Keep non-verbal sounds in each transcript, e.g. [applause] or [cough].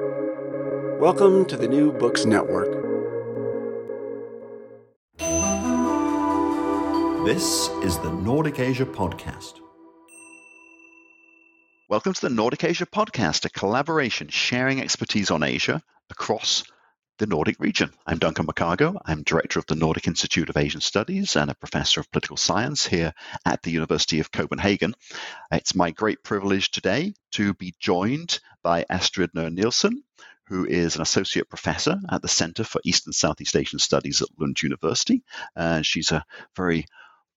Welcome to the New Books Network. This is the Nordic Asia Podcast. Welcome to the Nordic Asia Podcast, a collaboration sharing expertise on Asia across the Nordic region. I'm Duncan McCargo. I'm director of the Nordic Institute of Asian Studies and a professor of political science here at the University of Copenhagen. It's my great privilege today to be joined by Astrid Norén-Nilsson, who is an associate professor at the Center for East and Southeast Asian Studies at Lund University. Uh, she's a very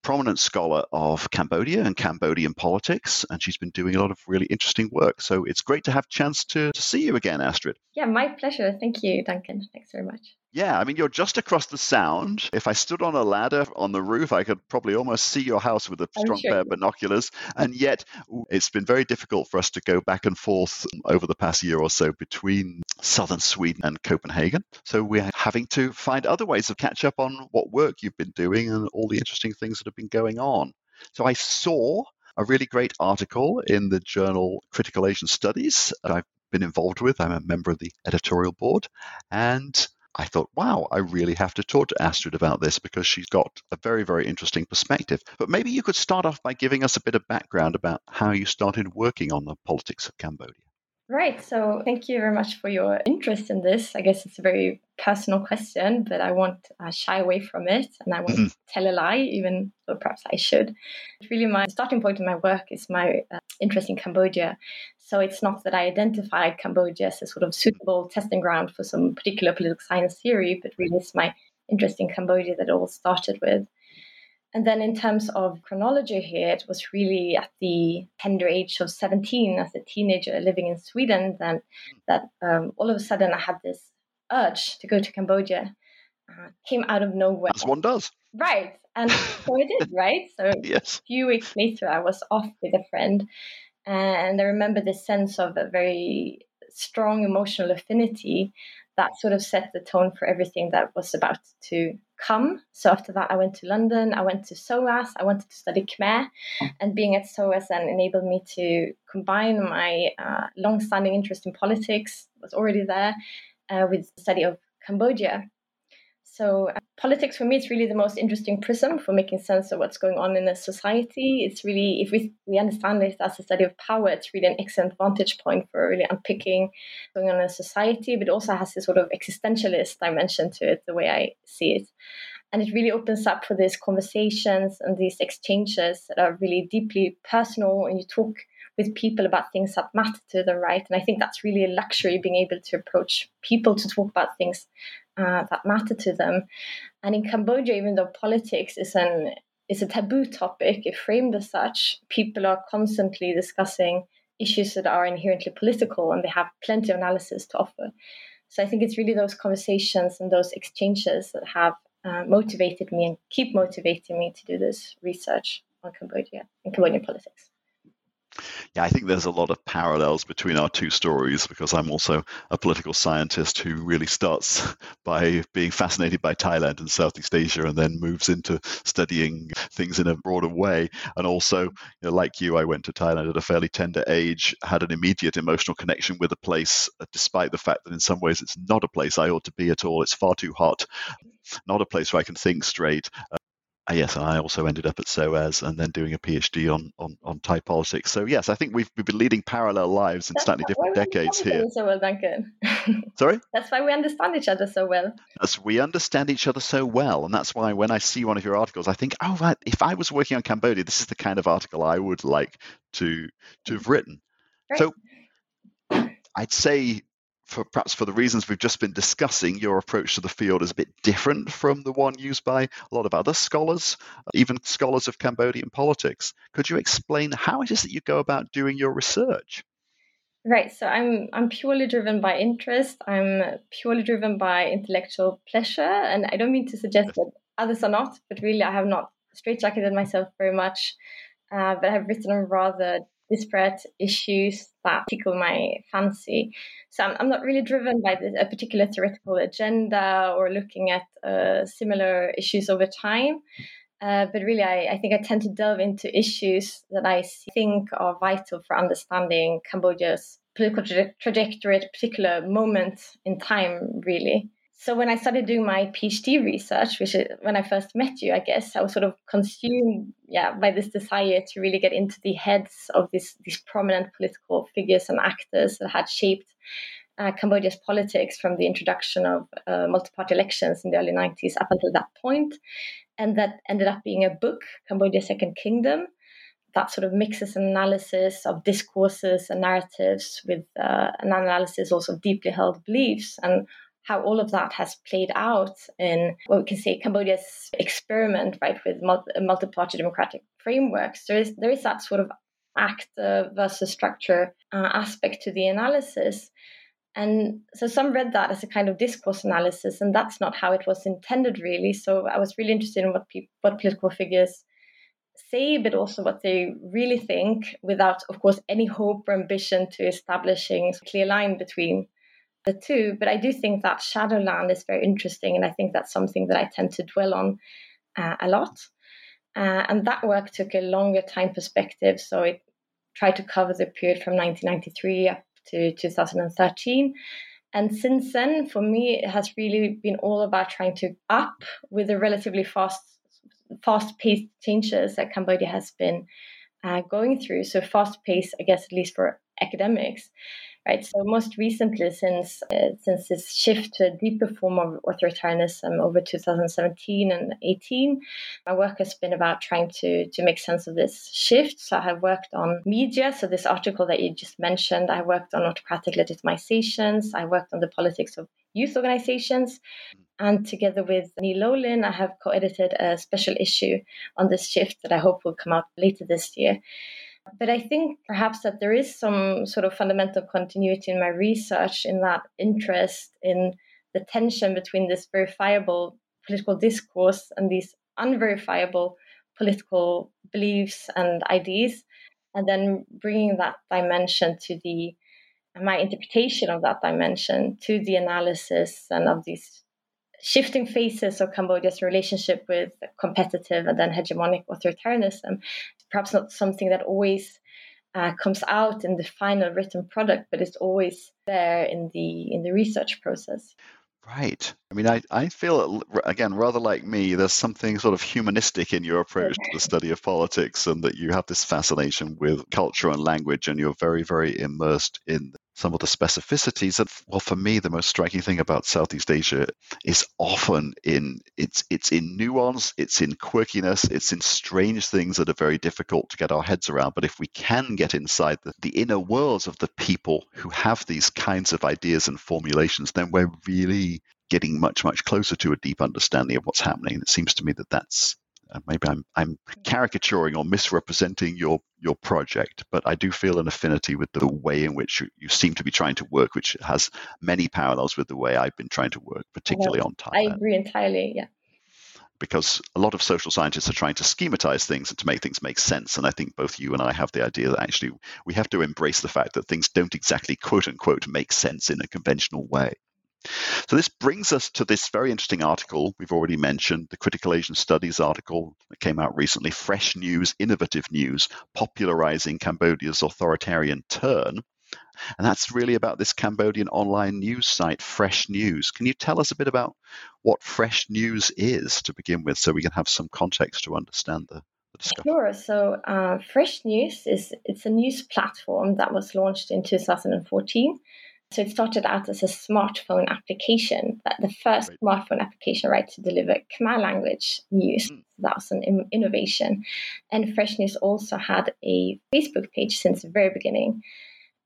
prominent scholar of Cambodia and Cambodian politics, and she's been doing a lot of really interesting work. So it's great to have a chance to, to see you again, Astrid. Yeah, my pleasure. Thank you, Duncan. Thanks very much. Yeah, I mean, you're just across the sound. If I stood on a ladder on the roof, I could probably almost see your house with a oh, strong sure. pair of binoculars. And yet, it's been very difficult for us to go back and forth over the past year or so between southern Sweden and Copenhagen. So we're having to find other ways of catch up on what work you've been doing and all the interesting things that have been going on. So I saw a really great article in the journal Critical Asian Studies that I've been involved with. I'm a member of the editorial board. And I thought, wow, I really have to talk to Astrid about this because she's got a very, very interesting perspective. But maybe you could start off by giving us a bit of background about how you started working on the politics of Cambodia. Right. So thank you very much for your interest in this. I guess it's a very personal question, but I won't uh, shy away from it and I won't mm-hmm. tell a lie, even though perhaps I should. Really, my starting point in my work is my uh, interest in Cambodia. So it's not that I identified Cambodia as a sort of suitable testing ground for some particular political science theory, but really it's my interest in Cambodia that all started with. And then in terms of chronology here, it was really at the tender age of 17 as a teenager living in Sweden then that um, all of a sudden I had this urge to go to Cambodia. Uh, came out of nowhere. As one does. Right. And so I did, [laughs] right? So yes. a few weeks later, I was off with a friend. And I remember this sense of a very strong emotional affinity that sort of set the tone for everything that was about to come. So after that, I went to London, I went to SOAS, I wanted to study Khmer, and being at SOAS then enabled me to combine my uh, long-standing interest in politics, was already there, uh, with the study of Cambodia. So, uh, politics for me is really the most interesting prism for making sense of what's going on in a society. It's really, if we, we understand it as a study of power, it's really an excellent vantage point for really unpicking going on in a society, but also has this sort of existentialist dimension to it, the way I see it. And it really opens up for these conversations and these exchanges that are really deeply personal, and you talk with people about things that matter to them, right? And I think that's really a luxury being able to approach people to talk about things uh, that matter to them. And in Cambodia, even though politics is an is a taboo topic, if framed as such, people are constantly discussing issues that are inherently political, and they have plenty of analysis to offer. So I think it's really those conversations and those exchanges that have uh, motivated me and keep motivating me to do this research on Cambodia and Cambodian politics. Yeah, I think there's a lot of parallels between our two stories because I'm also a political scientist who really starts [laughs] by being fascinated by Thailand and Southeast Asia and then moves into studying things in a broader way. And also, you know, like you, I went to Thailand at a fairly tender age, had an immediate emotional connection with the place, uh, despite the fact that in some ways it's not a place I ought to be at all. It's far too hot not a place where I can think straight. Yes, and I also ended up at SOAS and then doing a PhD on, on, on Thai politics. So yes, I think we've, we've been leading parallel lives in That's slightly different decades here. So well, Duncan. [laughs] Sorry. That's why we understand each other so well. As we understand each other so well, and that's why when I see one of your articles, I think, oh, right, if I was working on Cambodia, this is the kind of article I would like to to have written. Right. So I'd say for perhaps for the reasons we've just been discussing, your approach to the field is a bit different from the one used by a lot of other scholars, even scholars of Cambodian politics. Could you explain how it is that you go about doing your research? Right. So I'm I'm purely driven by interest. I'm purely driven by intellectual pleasure, and I don't mean to suggest that others are not, but really I have not straitjacketed myself very much. Uh, but I've written on rather disparate issues that tickle my fancy. So I'm, I'm not really driven by this, a particular theoretical agenda or looking at uh, similar issues over time. Uh, but really, I, I, think I tend to delve into issues that I think are vital for understanding Cambodia's political tra- trajectory at a particular moment in time, really. So when I started doing my PhD research, which is when I first met you, I guess I was sort of consumed, yeah, by this desire to really get into the heads of these these prominent political figures and actors that had shaped uh, Cambodia's politics from the introduction of uh, multi-party elections in the early 90s up until that point, and that ended up being a book, Cambodia's Second Kingdom, that sort of mixes an analysis of discourses and narratives with uh, an analysis also of deeply held beliefs and how all of that has played out in what we can say Cambodia's experiment, right, with multi party democratic frameworks. There is there is that sort of actor versus structure uh, aspect to the analysis. And so some read that as a kind of discourse analysis, and that's not how it was intended, really. So I was really interested in what people, what political figures say, but also what they really think, without, of course, any hope or ambition to establishing a clear line between the two. But I do think that Shadowland is very interesting, and I think that's something that I tend to dwell on uh, a lot. Uh, and that work took a longer time perspective, so it tried to cover the period from 1993 up to 2013. And since then, for me, it has really been all about trying to up with the relatively fast, fast-paced changes that Cambodia has been uh, going through. So fast-paced, I guess, at least for academics right? So most recently, since uh, since this shift to a deeper form of authoritarianism over 2017 and 18, my work has been about trying to to make sense of this shift. So I have worked on media. So this article that you just mentioned, I worked on autocratic legitimizations. I worked on the politics of youth organizations. And together with Neil Loughlin, I have co edited a special issue on this shift that I hope will come out later this year. But I think perhaps that there is some sort of fundamental continuity in my research in that interest in the tension between this verifiable political discourse and these unverifiable political beliefs and ideas, and then bringing that dimension to the my interpretation of that dimension to the analysis and of these shifting phases of Cambodia's relationship with competitive and then hegemonic authoritarianism. Perhaps not something that always uh, comes out in the final written product, but it's always there in the in the research process. Right. I mean, I, I feel, again, rather like me, there's something sort of humanistic in your approach to the study of politics, and that you have this fascination with culture and language, and you're very, very immersed in some of the specificities. And well, for me, the most striking thing about Southeast Asia is often in it's it's in nuance, it's in quirkiness, it's in strange things that are very difficult to get our heads around. But if we can get inside the, the inner worlds of the people who have these kinds of ideas and formulations, then we're really getting much much closer to a deep understanding of what's happening. It seems to me that that's maybe I'm I'm caricaturing or misrepresenting your your project, but I do feel an affinity with the way in which you, you seem to be trying to work, which has many parallels with the way I've been trying to work, particularly on time. I agree entirely. Yeah. Because a lot of social scientists are trying to schematize things and to make things make sense. And I think both you and I have the idea that actually we have to embrace the fact that things don't exactly quote unquote make sense in a conventional way. So this brings us to this very interesting article we've already mentioned, the Critical Asian Studies article that came out recently, Fresh News, Innovative News, Popularizing Cambodia's Authoritarian Turn. And that's really about this Cambodian online news site, Fresh News. Can you tell us a bit about what Fresh News is to begin with so we can have some context to understand the, discussion? Sure. So, uh, Fresh News is it's a news platform that was launched in 2014 so it started out as a smartphone application, that the first right. smartphone application, right, to deliver Khmer language news. Mm. That was an in- innovation. And Fresh News also had a Facebook page since the very beginning.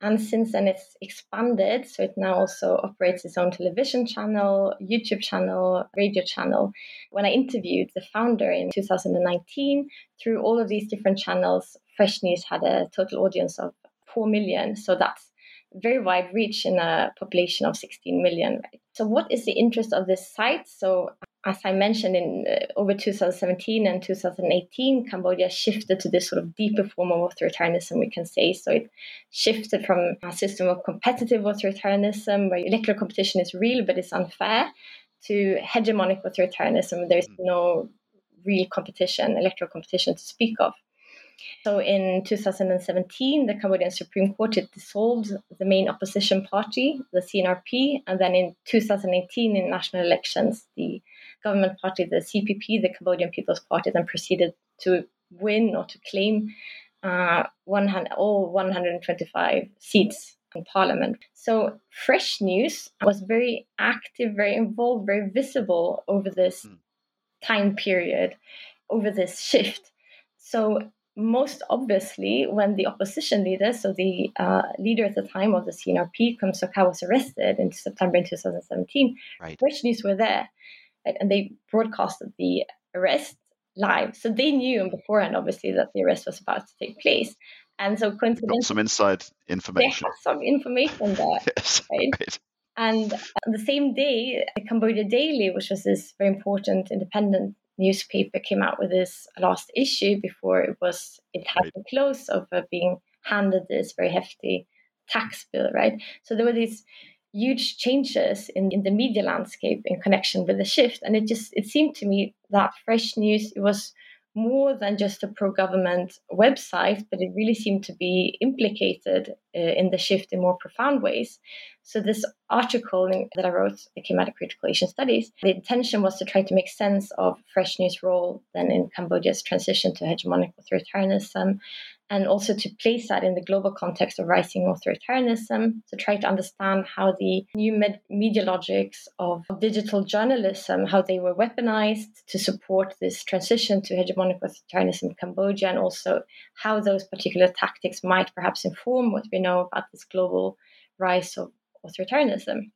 And since then, it's expanded. So it now also operates its own television channel, YouTube channel, radio channel. When I interviewed the founder in 2019, through all of these different channels, Fresh News had a total audience of 4 million. So that's very wide reach in a population of 16 million. Right? So, what is the interest of this site? So, as I mentioned, in uh, over 2017 and 2018, Cambodia shifted to this sort of deeper form of authoritarianism, we can say. So, it shifted from a system of competitive authoritarianism, where electoral competition is real but it's unfair, to hegemonic authoritarianism, where there's mm. no real competition, electoral competition to speak of. So in 2017, the Cambodian Supreme Court dissolved the main opposition party, the CNRP, and then in 2018, in national elections, the government party, the CPP, the Cambodian People's Party, then proceeded to win or to claim uh, 100, all 125 seats in parliament. So Fresh News was very active, very involved, very visible over this mm. time period, over this shift. So most obviously, when the opposition leader, so the uh, leader at the time of the CNRP, Kem Sokha, was arrested in September in 2017, right. News were there, right? and they broadcasted the arrest live. So they knew beforehand, obviously, that the arrest was about to take place. And so coincidentally, some inside information. some information there. [laughs] yes, right? right. And the same day, the Cambodia Daily, which was this very important independent newspaper, came out with this last issue before it was it had right. close of uh, being handed this very hefty tax bill, right? So there were these huge changes in, in the media landscape in connection with the shift. And it just it seemed to me that Fresh News it was more than just a pro government website, but it really seemed to be implicated uh, in the shift in more profound ways. So, this article that I wrote that came out of Critical Asian Studies, the intention was to try to make sense of Fresh News' role then in Cambodia's transition to hegemonic authoritarianism and also to place that in the global context of rising authoritarianism, to try to understand how the new med- media logics of digital journalism, how they were weaponized to support this transition to hegemonic authoritarianism in Cambodia, and also how those particular tactics might perhaps inform what we know about this global rise of authoritarianism.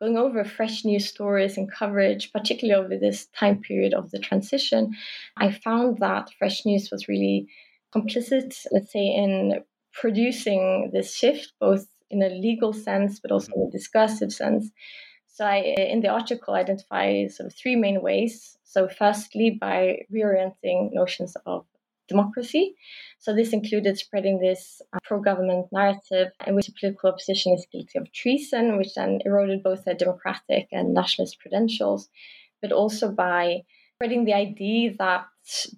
Going over fresh news stories and coverage, particularly over this time period of the transition, I found that fresh news was really complicit, let's say, in producing this shift, both in a legal sense, but also in a discursive sense. So I, in the article, I identify sort of three main ways. So firstly, by reorienting notions of democracy. So this included spreading this uh, pro-government narrative in which the political opposition is guilty of treason, which then eroded both their democratic and nationalist credentials, but also by spreading the idea that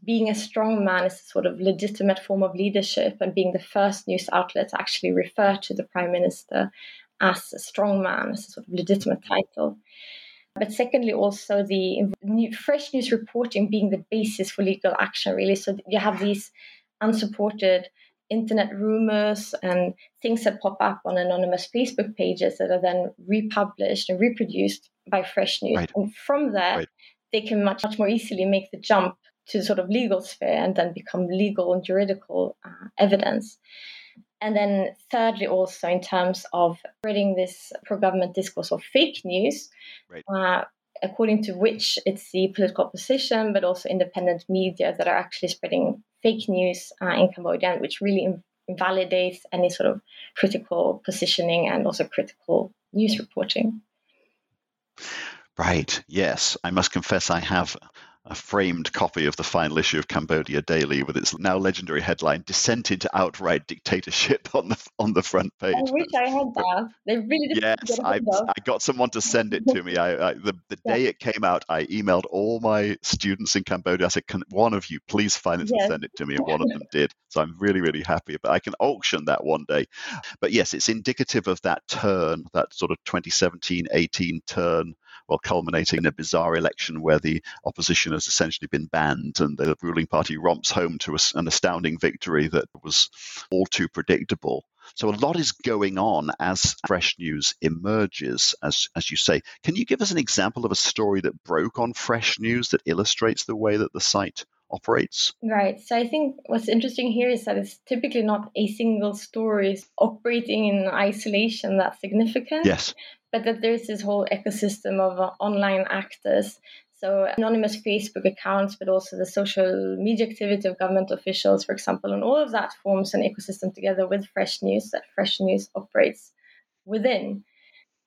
being a strong man is a sort of legitimate form of leadership and being the first news outlet to actually refer to the prime minister as a strong man, as a sort of legitimate title. But secondly, also the new, fresh news reporting being the basis for legal action, really. So you have these unsupported internet rumors and things that pop up on anonymous Facebook pages that are then republished and reproduced by Fresh News. Right. And from there, right they can much, much more easily make the jump to the sort of legal sphere and then become legal and juridical uh, evidence. And then, thirdly, also in terms of spreading this pro government discourse of fake news, right. uh, according to which it's the political opposition, but also independent media that are actually spreading fake news uh, in Cambodia, which really invalidates any sort of critical positioning and also critical news reporting. Right. Yes. I must confess I have a framed copy of the final issue of Cambodia Daily with its now legendary headline "Descent into Outright Dictatorship" [laughs] on the on the front page. I wish I had that. They really yes, I, I got someone to send it to me. I, I the, the day it came out, I emailed all my students in Cambodia. I said, "Can one of you please find it yes. and send it to me?" And one of them [laughs] did. So I'm really really happy. But I can auction that one day. But yes, it's indicative of that turn, that sort of 2017-18 turn well, culminating in a bizarre election where the opposition has essentially been banned and the ruling party romps home to an astounding victory that was all too predictable. So a lot is going on as fresh news emerges, as as you say. Can you give us an example of a story that broke on fresh news that illustrates the way that the site operates? Right. So I think what's interesting here is that it's typically not a single story operating in isolation that's significant. Yes but that there's this whole ecosystem of uh, online actors. So, anonymous Facebook accounts, but also the social media activity of government officials, for example, and all of that forms an ecosystem together with Fresh News that Fresh News operates within.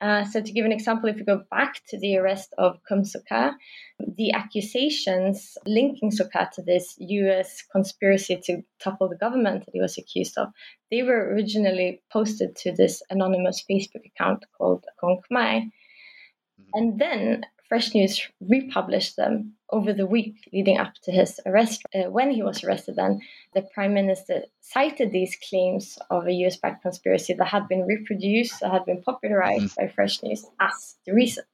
Uh, so, to give an example, if we go back to the arrest of Kem Sokha, the accusations linking Sokha to this US conspiracy to topple the government that he was accused of, they were originally posted to this anonymous Facebook account called Kon Khmer. Mm-hmm. And then Fresh News republished them over the week leading up to his arrest. Uh, when he was arrested, then the prime minister cited these claims of a US backed conspiracy that had been reproduced, that had been popularized mm-hmm. by Fresh News as the reason.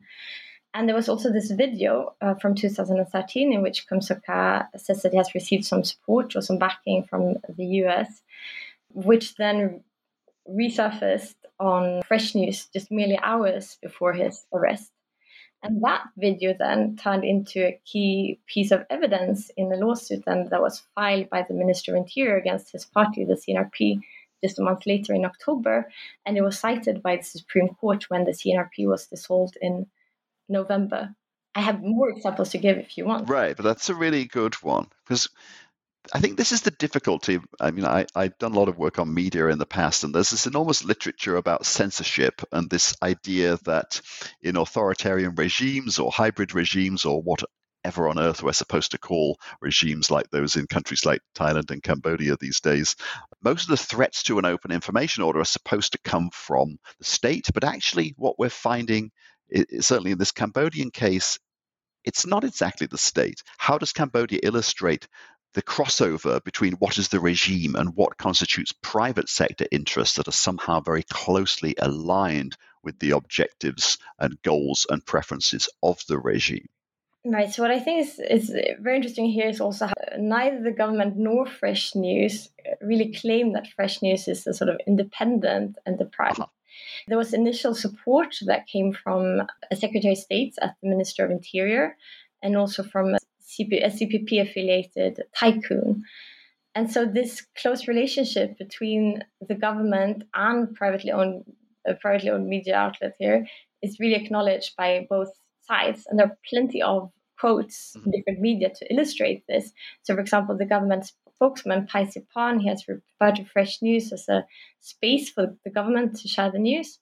And there was also this video uh, from 2013 in which Kem Sokha says that he has received some support or some backing from the US, which then resurfaced on Fresh News just merely hours before his arrest. And that video then turned into a key piece of evidence in the lawsuit and that was filed by the Minister of Interior against his party, the CNRP, just a month later in October. And it was cited by the Supreme Court when the CNRP was dissolved in November. I have more examples to give if you want. Right, but that's a really good one because I think this is the difficulty. I mean, I, I've done a lot of work on media in the past, and there's this enormous literature about censorship and this idea that in authoritarian regimes or hybrid regimes or whatever on earth we're supposed to call regimes like those in countries like Thailand and Cambodia these days, most of the threats to an open information order are supposed to come from the state. But actually, what we're finding, certainly in this Cambodian case, it's not exactly the state. How does Cambodia illustrate the crossover between what is the regime and what constitutes private sector interests that are somehow very closely aligned with the objectives and goals and preferences of the regime. Right. So what I think is, is very interesting here is also how neither the government nor Fresh News really claim that Fresh News is a sort of independent enterprise. Uh-huh. There was initial support that came from a Secretary of State at the Minister of Interior and also from CP, a CPP affiliated tycoon. And so this close relationship between the government and privately owned a privately owned media outlet here is really acknowledged by both sides. And there are plenty of quotes in mm-hmm. different media to illustrate this. So, for example, the government spokesman, Phay Siphan, he has referred to Fresh News as a space for the government to share the news.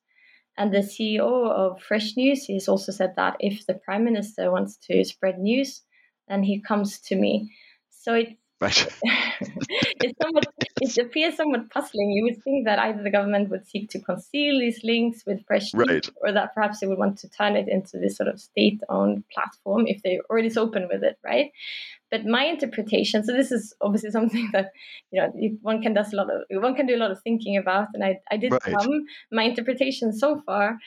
And the CEO of Fresh News, he has also said that if the prime minister wants to spread news, and he comes to me. So it, right. [laughs] it's somewhat, it appears somewhat puzzling. You would think that either the government would seek to conceal these links with fresh right. or that perhaps they would want to turn it into this sort of state-owned platform if they're already open with it, right? But my interpretation, so this is obviously [laughs] something that you know one can does a lot of one can do a lot of thinking about, and I I did right. come. My interpretation so far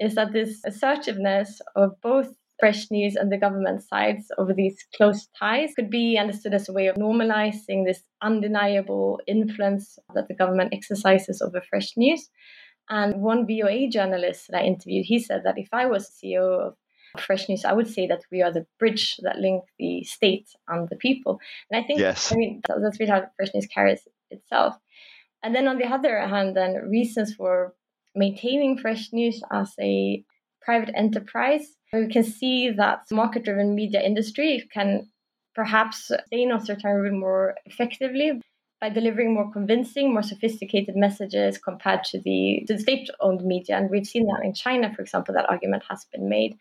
is that this assertiveness of both fresh news and the government sides over these close ties could be understood as a way of normalizing this undeniable influence that the government exercises over fresh news. And one VOA journalist that I interviewed, he said that if I was CEO of Fresh News, I would say that we are the bridge that link the state and the people. And I think, yes. I mean, that's really how Fresh News carries itself. And then on the other hand, then reasons for maintaining Fresh News as a private enterprise we can see that market driven media industry can perhaps sustain authoritarian more effectively by delivering more convincing, more sophisticated messages compared to the, the state owned media. And we've seen that in China, for example, that argument has been made.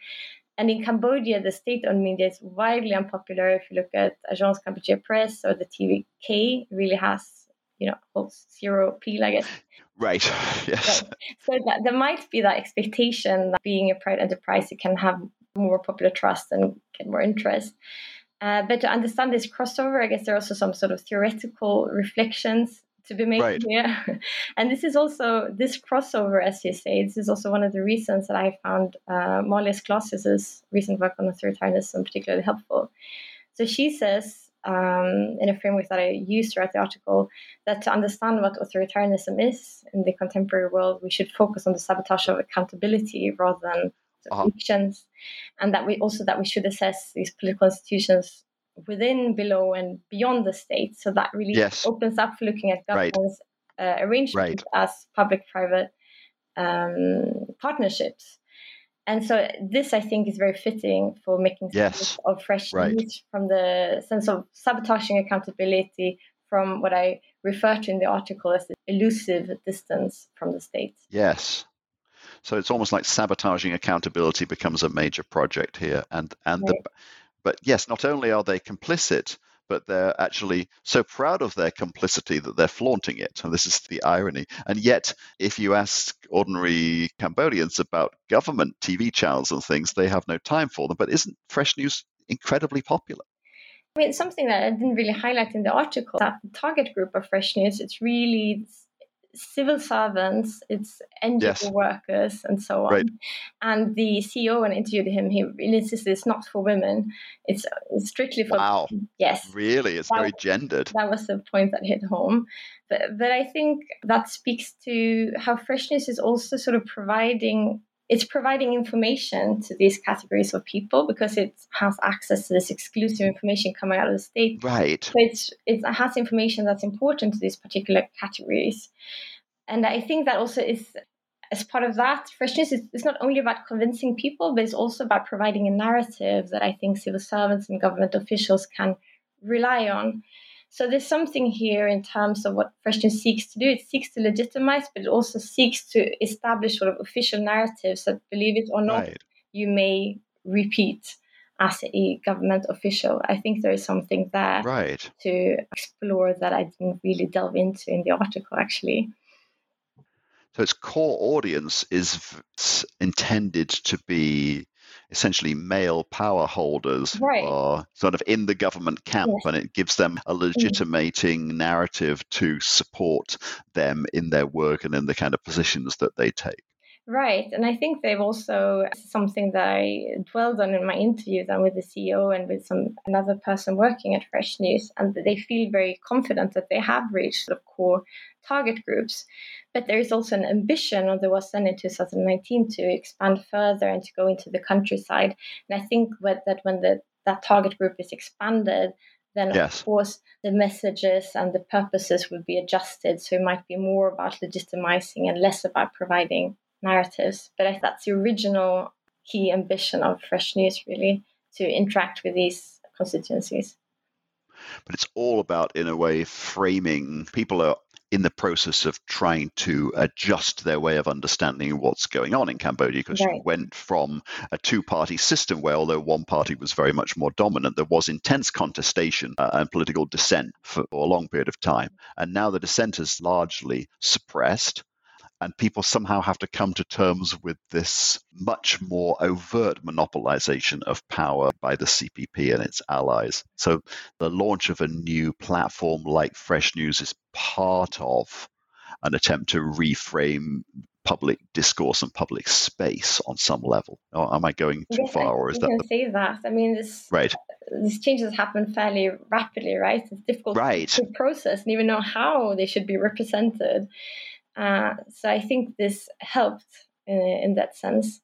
And in Cambodia, the state owned media is widely unpopular. If you look at Agence Kampuchea Presse or the TVK, really has, you know, holds zero appeal, I guess. Right. [laughs] Yes. Right. So that, there might be that expectation that being a private enterprise, you can have more popular trust and get more interest. Uh, but to understand this crossover, I guess there are also some sort of theoretical reflections to be made right. here. [laughs] and this is also this crossover, as you say, this is also one of the reasons that I found uh, Marlies Glasius's recent work on authoritarianism particularly helpful. So she says um, in a framework that I use throughout the article that to understand what authoritarianism is in the contemporary world, we should focus on the sabotage of accountability rather than uh-huh. fictions, and that we also that we should assess these political institutions within, below, and beyond the state. So that really yes. opens up for looking at governance right. uh, arrangements right. as public-private um, partnerships. And so this, I think, is very fitting for making sense of fresh right. news from the sense of sabotaging accountability from what I refer to in the article as the elusive distance from the state. Yes. So it's almost like sabotaging accountability becomes a major project here, and and right. the, but yes, not only are they complicit, but they're actually so proud of their complicity that they're flaunting it. And this is the irony. And yet, if you ask ordinary Cambodians about government TV channels and things, they have no time for them. But isn't Fresh News incredibly popular? I mean, something that I didn't really highlight in the article that the target group of Fresh News, it's really civil servants, it's NGO yes. workers, and so on. Right. And the CEO, when I interviewed him, he really insisted it's not for women; it's, strictly for. Wow. Yes. Really, it's that, very gendered. That was the point that hit home. But, but I think that speaks to how Fresh News is also sort of providing it's providing information to these categories of people because it has access to this exclusive information coming out of the state. Right. So it's, it has information that's important to these particular categories. And I think that also is, as part of that, Fresh News is, is not only about convincing people, but it's also about providing a narrative that I think civil servants and government officials can rely on. So there's something here in terms of what Fresh seeks to do. It seeks to legitimize, but it also seeks to establish sort of official narratives that, believe it or not, right. you may repeat as a government official. I think there is something there right. to explore that I didn't really delve into in the article, actually. So its core audience is intended to be essentially male power holders right. are sort of in the government camp, yes. and it gives them a mm-hmm. legitimating mm-hmm. narrative to support them in their work and in the kind of positions that they take. Right. And I think they've also something that I dwelled on in my interviews and with the CEO and with some another person working at Fresh News, and they feel very confident that they have reached the core target groups. But there is also an ambition, or there was then in 2019, to expand further and to go into the countryside. And I think that when the, that target group is expanded, then yes. of course the messages and the purposes would be adjusted. So it might be more about legitimizing and less about providing narratives. But I that's the original key ambition of Fresh News, really, to interact with these constituencies. But it's all about, in a way, framing. People are in the process of trying to adjust their way of understanding what's going on in Cambodia because right. you went from a two party system where, although one party was very much more dominant, there was intense contestation uh, and political dissent for, for a long period of time. And now the dissent is largely suppressed and people somehow have to come to terms with this much more overt monopolization of power by the CPP and its allies. So the launch of a new platform like Fresh News is part of an attempt to reframe public discourse and public space on some level. Or am I going too yes, far, or is that? You can the... say that. I mean, this right. These changes happen fairly rapidly, right? It's difficult right. to process and even know how they should be represented. Uh, so I think this helped in, in, that sense,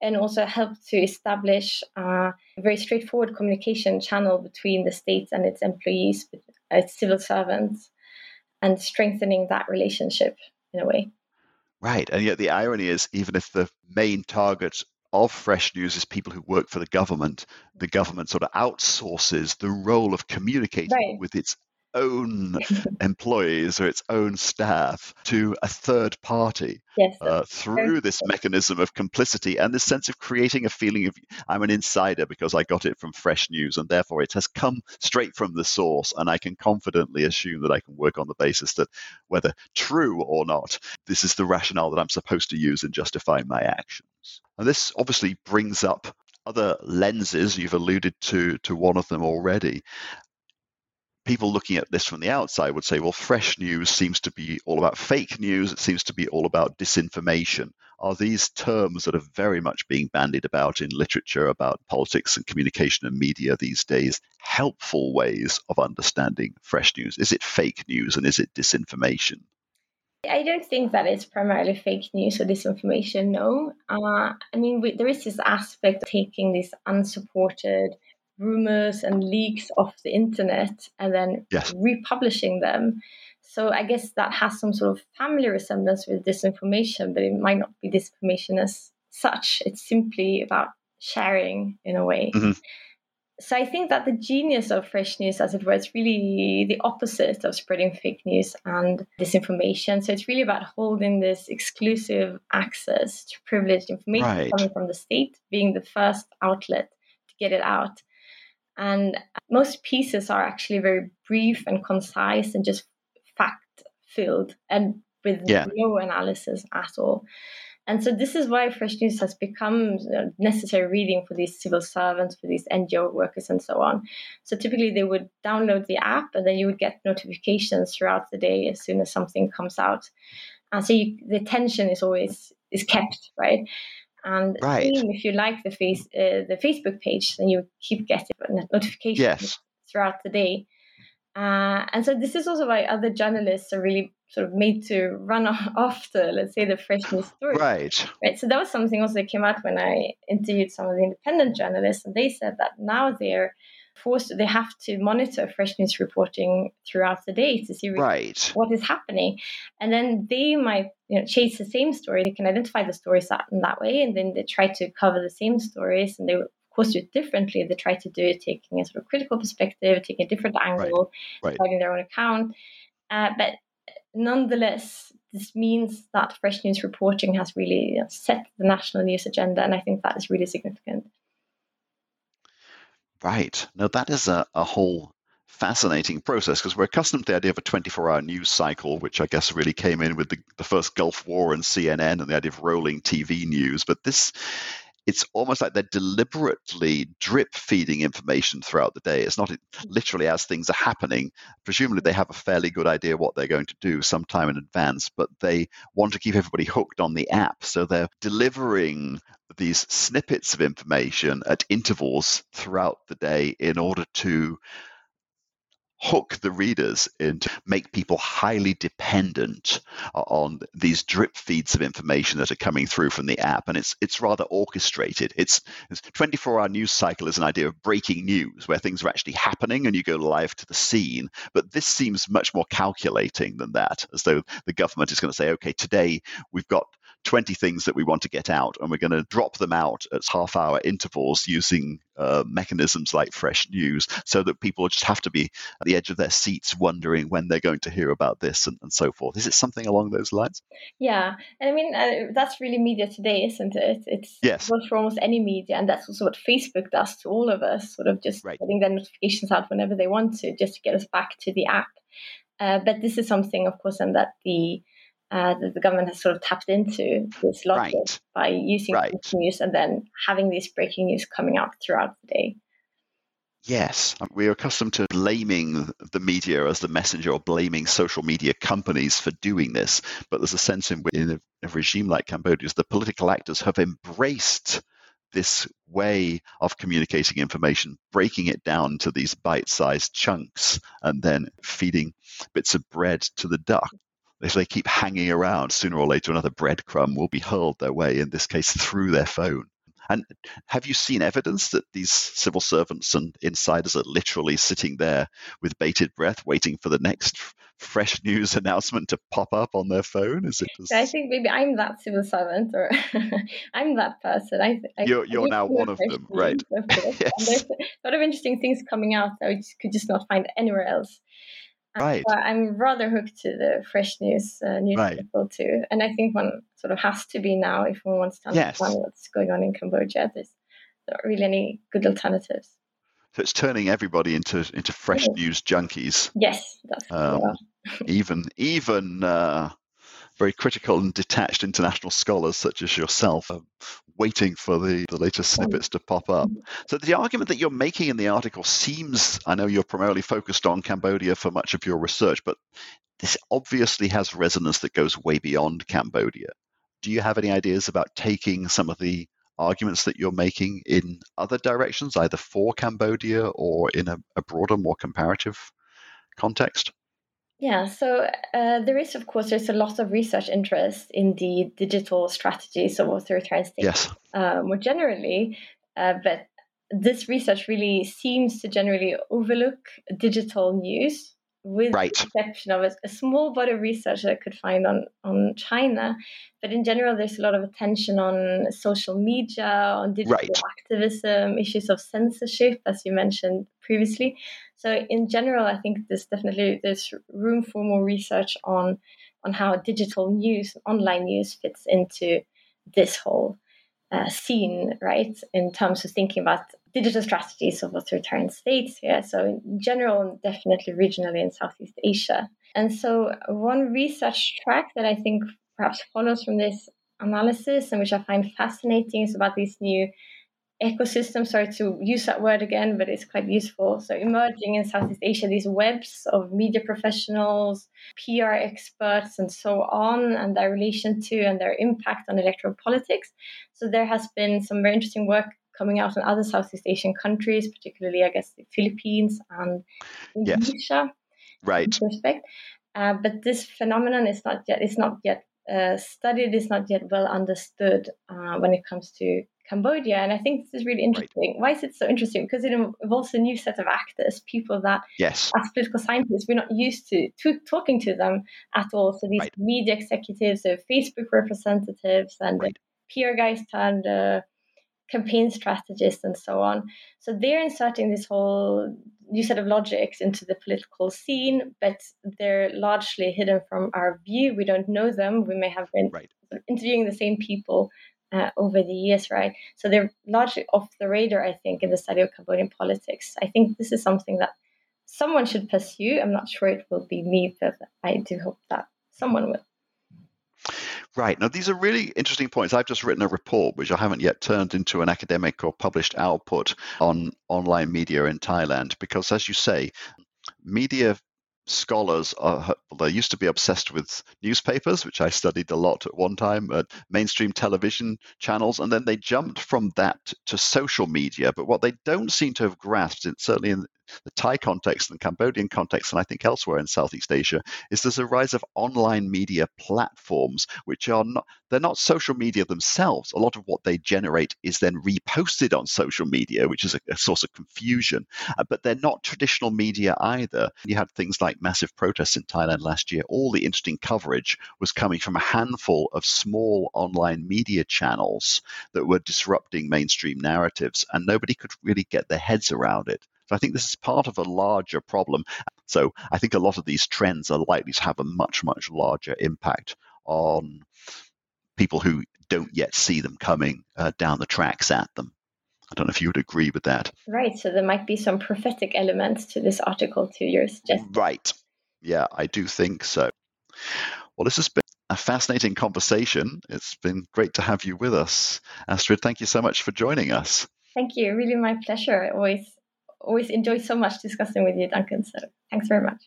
and also helped to establish uh, a very straightforward communication channel between the state and its employees, its civil servants, and strengthening that relationship in a way. Right, and yet the irony is, even if the main target of Fresh News is people who work for the government, the government sort of outsources the role of communicating right. with its own [laughs] employees or its own staff to a third party yes, uh, through this mechanism of complicity and this sense of creating a feeling of I'm an insider because I got it from fresh news and therefore it has come straight from the source and I can confidently assume that I can work on the basis that whether true or not, this is the rationale that I'm supposed to use in justifying my actions. And this obviously brings up other lenses. You've alluded to to one of them already, people looking at this from the outside would say, well, fresh news seems to be all about fake news. It seems to be all about disinformation. Are these terms that are very much being bandied about in literature about politics and communication and media these days helpful ways of understanding fresh news? Is it fake news and is it disinformation? I don't think that it's primarily fake news or disinformation, no. Uh, I mean, we, there is this aspect of taking this unsupported rumors and leaks off the internet and then yes. republishing them. So I guess that has some sort of family resemblance with disinformation, but it might not be disinformation as such. It's simply about sharing in a way. Mm-hmm. So I think that the genius of fresh news, as it were, is really the opposite of spreading fake news and disinformation. So it's really about holding this exclusive access to privileged information right. coming from the state, being the first outlet to get it out And most pieces are actually very brief and concise and just fact filled and with yeah. no analysis at all. And so this is why Fresh News has become necessary reading for these civil servants, for these NGO workers, and so on. So typically they would download the app, and then you would get notifications throughout the day as soon as something comes out. And so you, the tension is always is kept, right? And right. if you like the face uh, the Facebook page, then you keep getting notifications yes. throughout the day. Uh, and so this is also why other journalists are really sort of made to run [laughs] after, let's say, the fresh news story. Right. Right. So that was something also that came out when I interviewed some of the independent journalists, and they said that now they're forced, they have to monitor fresh news reporting throughout the day to see right. what is happening, and then they might you know chase the same story. They can identify the stories that, in that way, and then they try to cover the same stories, and they of course do it differently. They try to do it taking a sort of critical perspective, taking a different angle, right. Right. their own account. Uh, but nonetheless, this means that fresh news reporting has really set the national news agenda, and I think that is really significant. Right. Now, that is a, a whole fascinating process because we're accustomed to the idea of a 24 hour news cycle, which I guess really came in with the, the first Gulf War and CNN and the idea of rolling TV news. But this it's almost like they're deliberately drip feeding information throughout the day. It's not mm. literally as things are happening. Presumably, they have a fairly good idea what they're going to do sometime in advance, but they want to keep everybody hooked on the app. So they're delivering these snippets of information at intervals throughout the day in order to hook the readers into make people highly dependent on these drip feeds of information that are coming through from the app and it's it's rather orchestrated. It's, it's 24 hour news cycle is an idea of breaking news where things are actually happening and you go live to the scene. But this seems much more calculating than that as though the government is going to say okay today we've got 20 things that we want to get out, and we're going to drop them out at half hour intervals using uh, mechanisms like fresh news so that people just have to be at the edge of their seats wondering when they're going to hear about this and, and so forth. Is it something along those lines? Yeah. And I mean, uh, that's really media today, isn't it? It's yes. well for almost any media. And that's also what Facebook does to all of us, sort of just right. getting their notifications out whenever they want to, just to get us back to the app. Uh, but this is something, of course, and that the uh, that the government has sort of tapped into this logic right. by using right. news and then having this breaking news coming out throughout the day. Yes, we're accustomed to blaming the media as the messenger or blaming social media companies for doing this. But there's a sense in which, in a, a regime like Cambodia's, the political actors have embraced this way of communicating information, breaking it down to these bite sized chunks, and then feeding bits of bread to the duck if they keep hanging around, sooner or later another breadcrumb will be hurled their way, in this case through their phone. And have you seen evidence that these civil servants and insiders are literally sitting there with bated breath, waiting for the next fresh news [laughs] announcement to pop up on their phone? Is it? Just... I think maybe I'm that civil servant, or [laughs] I'm that person. I, I you're you're now one of them, right? Of [laughs] yes. there's a lot of interesting things coming out that we could just not find anywhere else. Right. I'm rather hooked to the fresh news uh, news right. too, and I think one sort of has to be now if one wants to understand yes. what's going on in Cambodia. There's not really any good alternatives. So it's turning everybody into into fresh news junkies. Yes, that's um, even even uh, very critical and detached international scholars such as yourself are waiting for the, the latest snippets to pop up. Mm-hmm. So the argument that you're making in the article seems, I know you're primarily focused on Cambodia for much of your research, but this obviously has resonance that goes way beyond Cambodia. Do you have any ideas about taking some of the arguments that you're making in other directions, either for Cambodia or in a, a broader, more comparative context? Yeah, so uh, there is, of course, there's a lot of research interest in the digital strategies of authoritarian states yes. uh, more generally, uh, but this research really seems to generally overlook digital news, with right. the exception of a, a, small body of research that I could find on, on China. But in general, there's a lot of attention on social media, on digital right. activism, issues of censorship, as you mentioned previously. So in general, I think there's definitely there's room for more research on on how digital news, online news, fits into this whole uh, scene, right, in terms of thinking about digital strategies of authoritarian states here. So, in general, definitely regionally in Southeast Asia. And so, one research track that I think perhaps follows from this analysis and which I find fascinating is about these new ecosystem. Sorry to use that word again, but it's quite useful. So, emerging in Southeast Asia, these webs of media professionals, PR experts, and so on, and their relation to and their impact on electoral politics. So, there has been some very interesting work coming out in other Southeast Asian countries, particularly, I guess, the Philippines and Indonesia. Yes. Right. Respect. Uh, but this phenomenon is not yet is not yet uh, studied, is not yet well understood uh, when it comes to Cambodia. And I think this is really interesting. Right. Why is it so interesting? Because it involves a new set of actors, people that, yes. as political scientists, we're not used to, to talking to them at all. So these right. media executives, so Facebook representatives, and right. PR guys turned uh, campaign strategists, and so on. So they're inserting this whole new set of logics into the political scene, but they're largely hidden from our view. We don't know them. We may have been interviewing the same people uh, over the years, right? So they're largely off the radar, I think, in the study of Cambodian politics. I think this is something that someone should pursue. I'm not sure it will be me, but I do hope that someone will. Right. Now, these are really interesting points. I've just written a report, which I haven't yet turned into an academic or published output on online media in Thailand, because as you say, media scholars are they used to be obsessed with newspapers which i studied a lot at one time at mainstream television channels and then they jumped from that to social media but what they don't seem to have grasped certainly in the Thai context and Cambodian context, and I think elsewhere in Southeast Asia, is there's a rise of online media platforms, which are not they're not social media themselves. A lot of what they generate is then reposted on social media, which is a, a source of confusion. Uh, but they're not traditional media either. You had things like massive protests in Thailand last year. All the interesting coverage was coming from a handful of small online media channels that were disrupting mainstream narratives, and nobody could really get their heads around it. So I think this is part of a larger problem. So I think a lot of these trends are likely to have a much, much larger impact on people who don't yet see them coming uh, down the tracks at them. I don't know if you would agree with that. Right. So there might be some prophetic elements to this article to your suggestion. Right. Yeah, I do think so. Well, this has been a fascinating conversation. It's been great to have you with us. Astrid, thank you so much for joining us. Thank you. Really my pleasure. Always always enjoy so much discussing with you, Duncan. So thanks very much.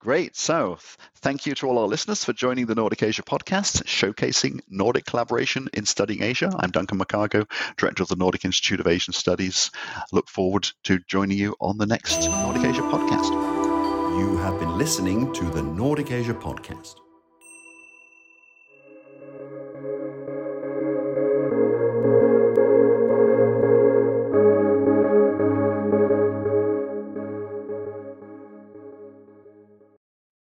Great. So, thank you to all our listeners for joining the Nordic Asia podcast, showcasing Nordic collaboration in studying Asia. I'm Duncan McCargo, Director of the Nordic Institute of Asian Studies. Look forward to joining you on the next Nordic Asia podcast. You have been listening to the Nordic Asia podcast.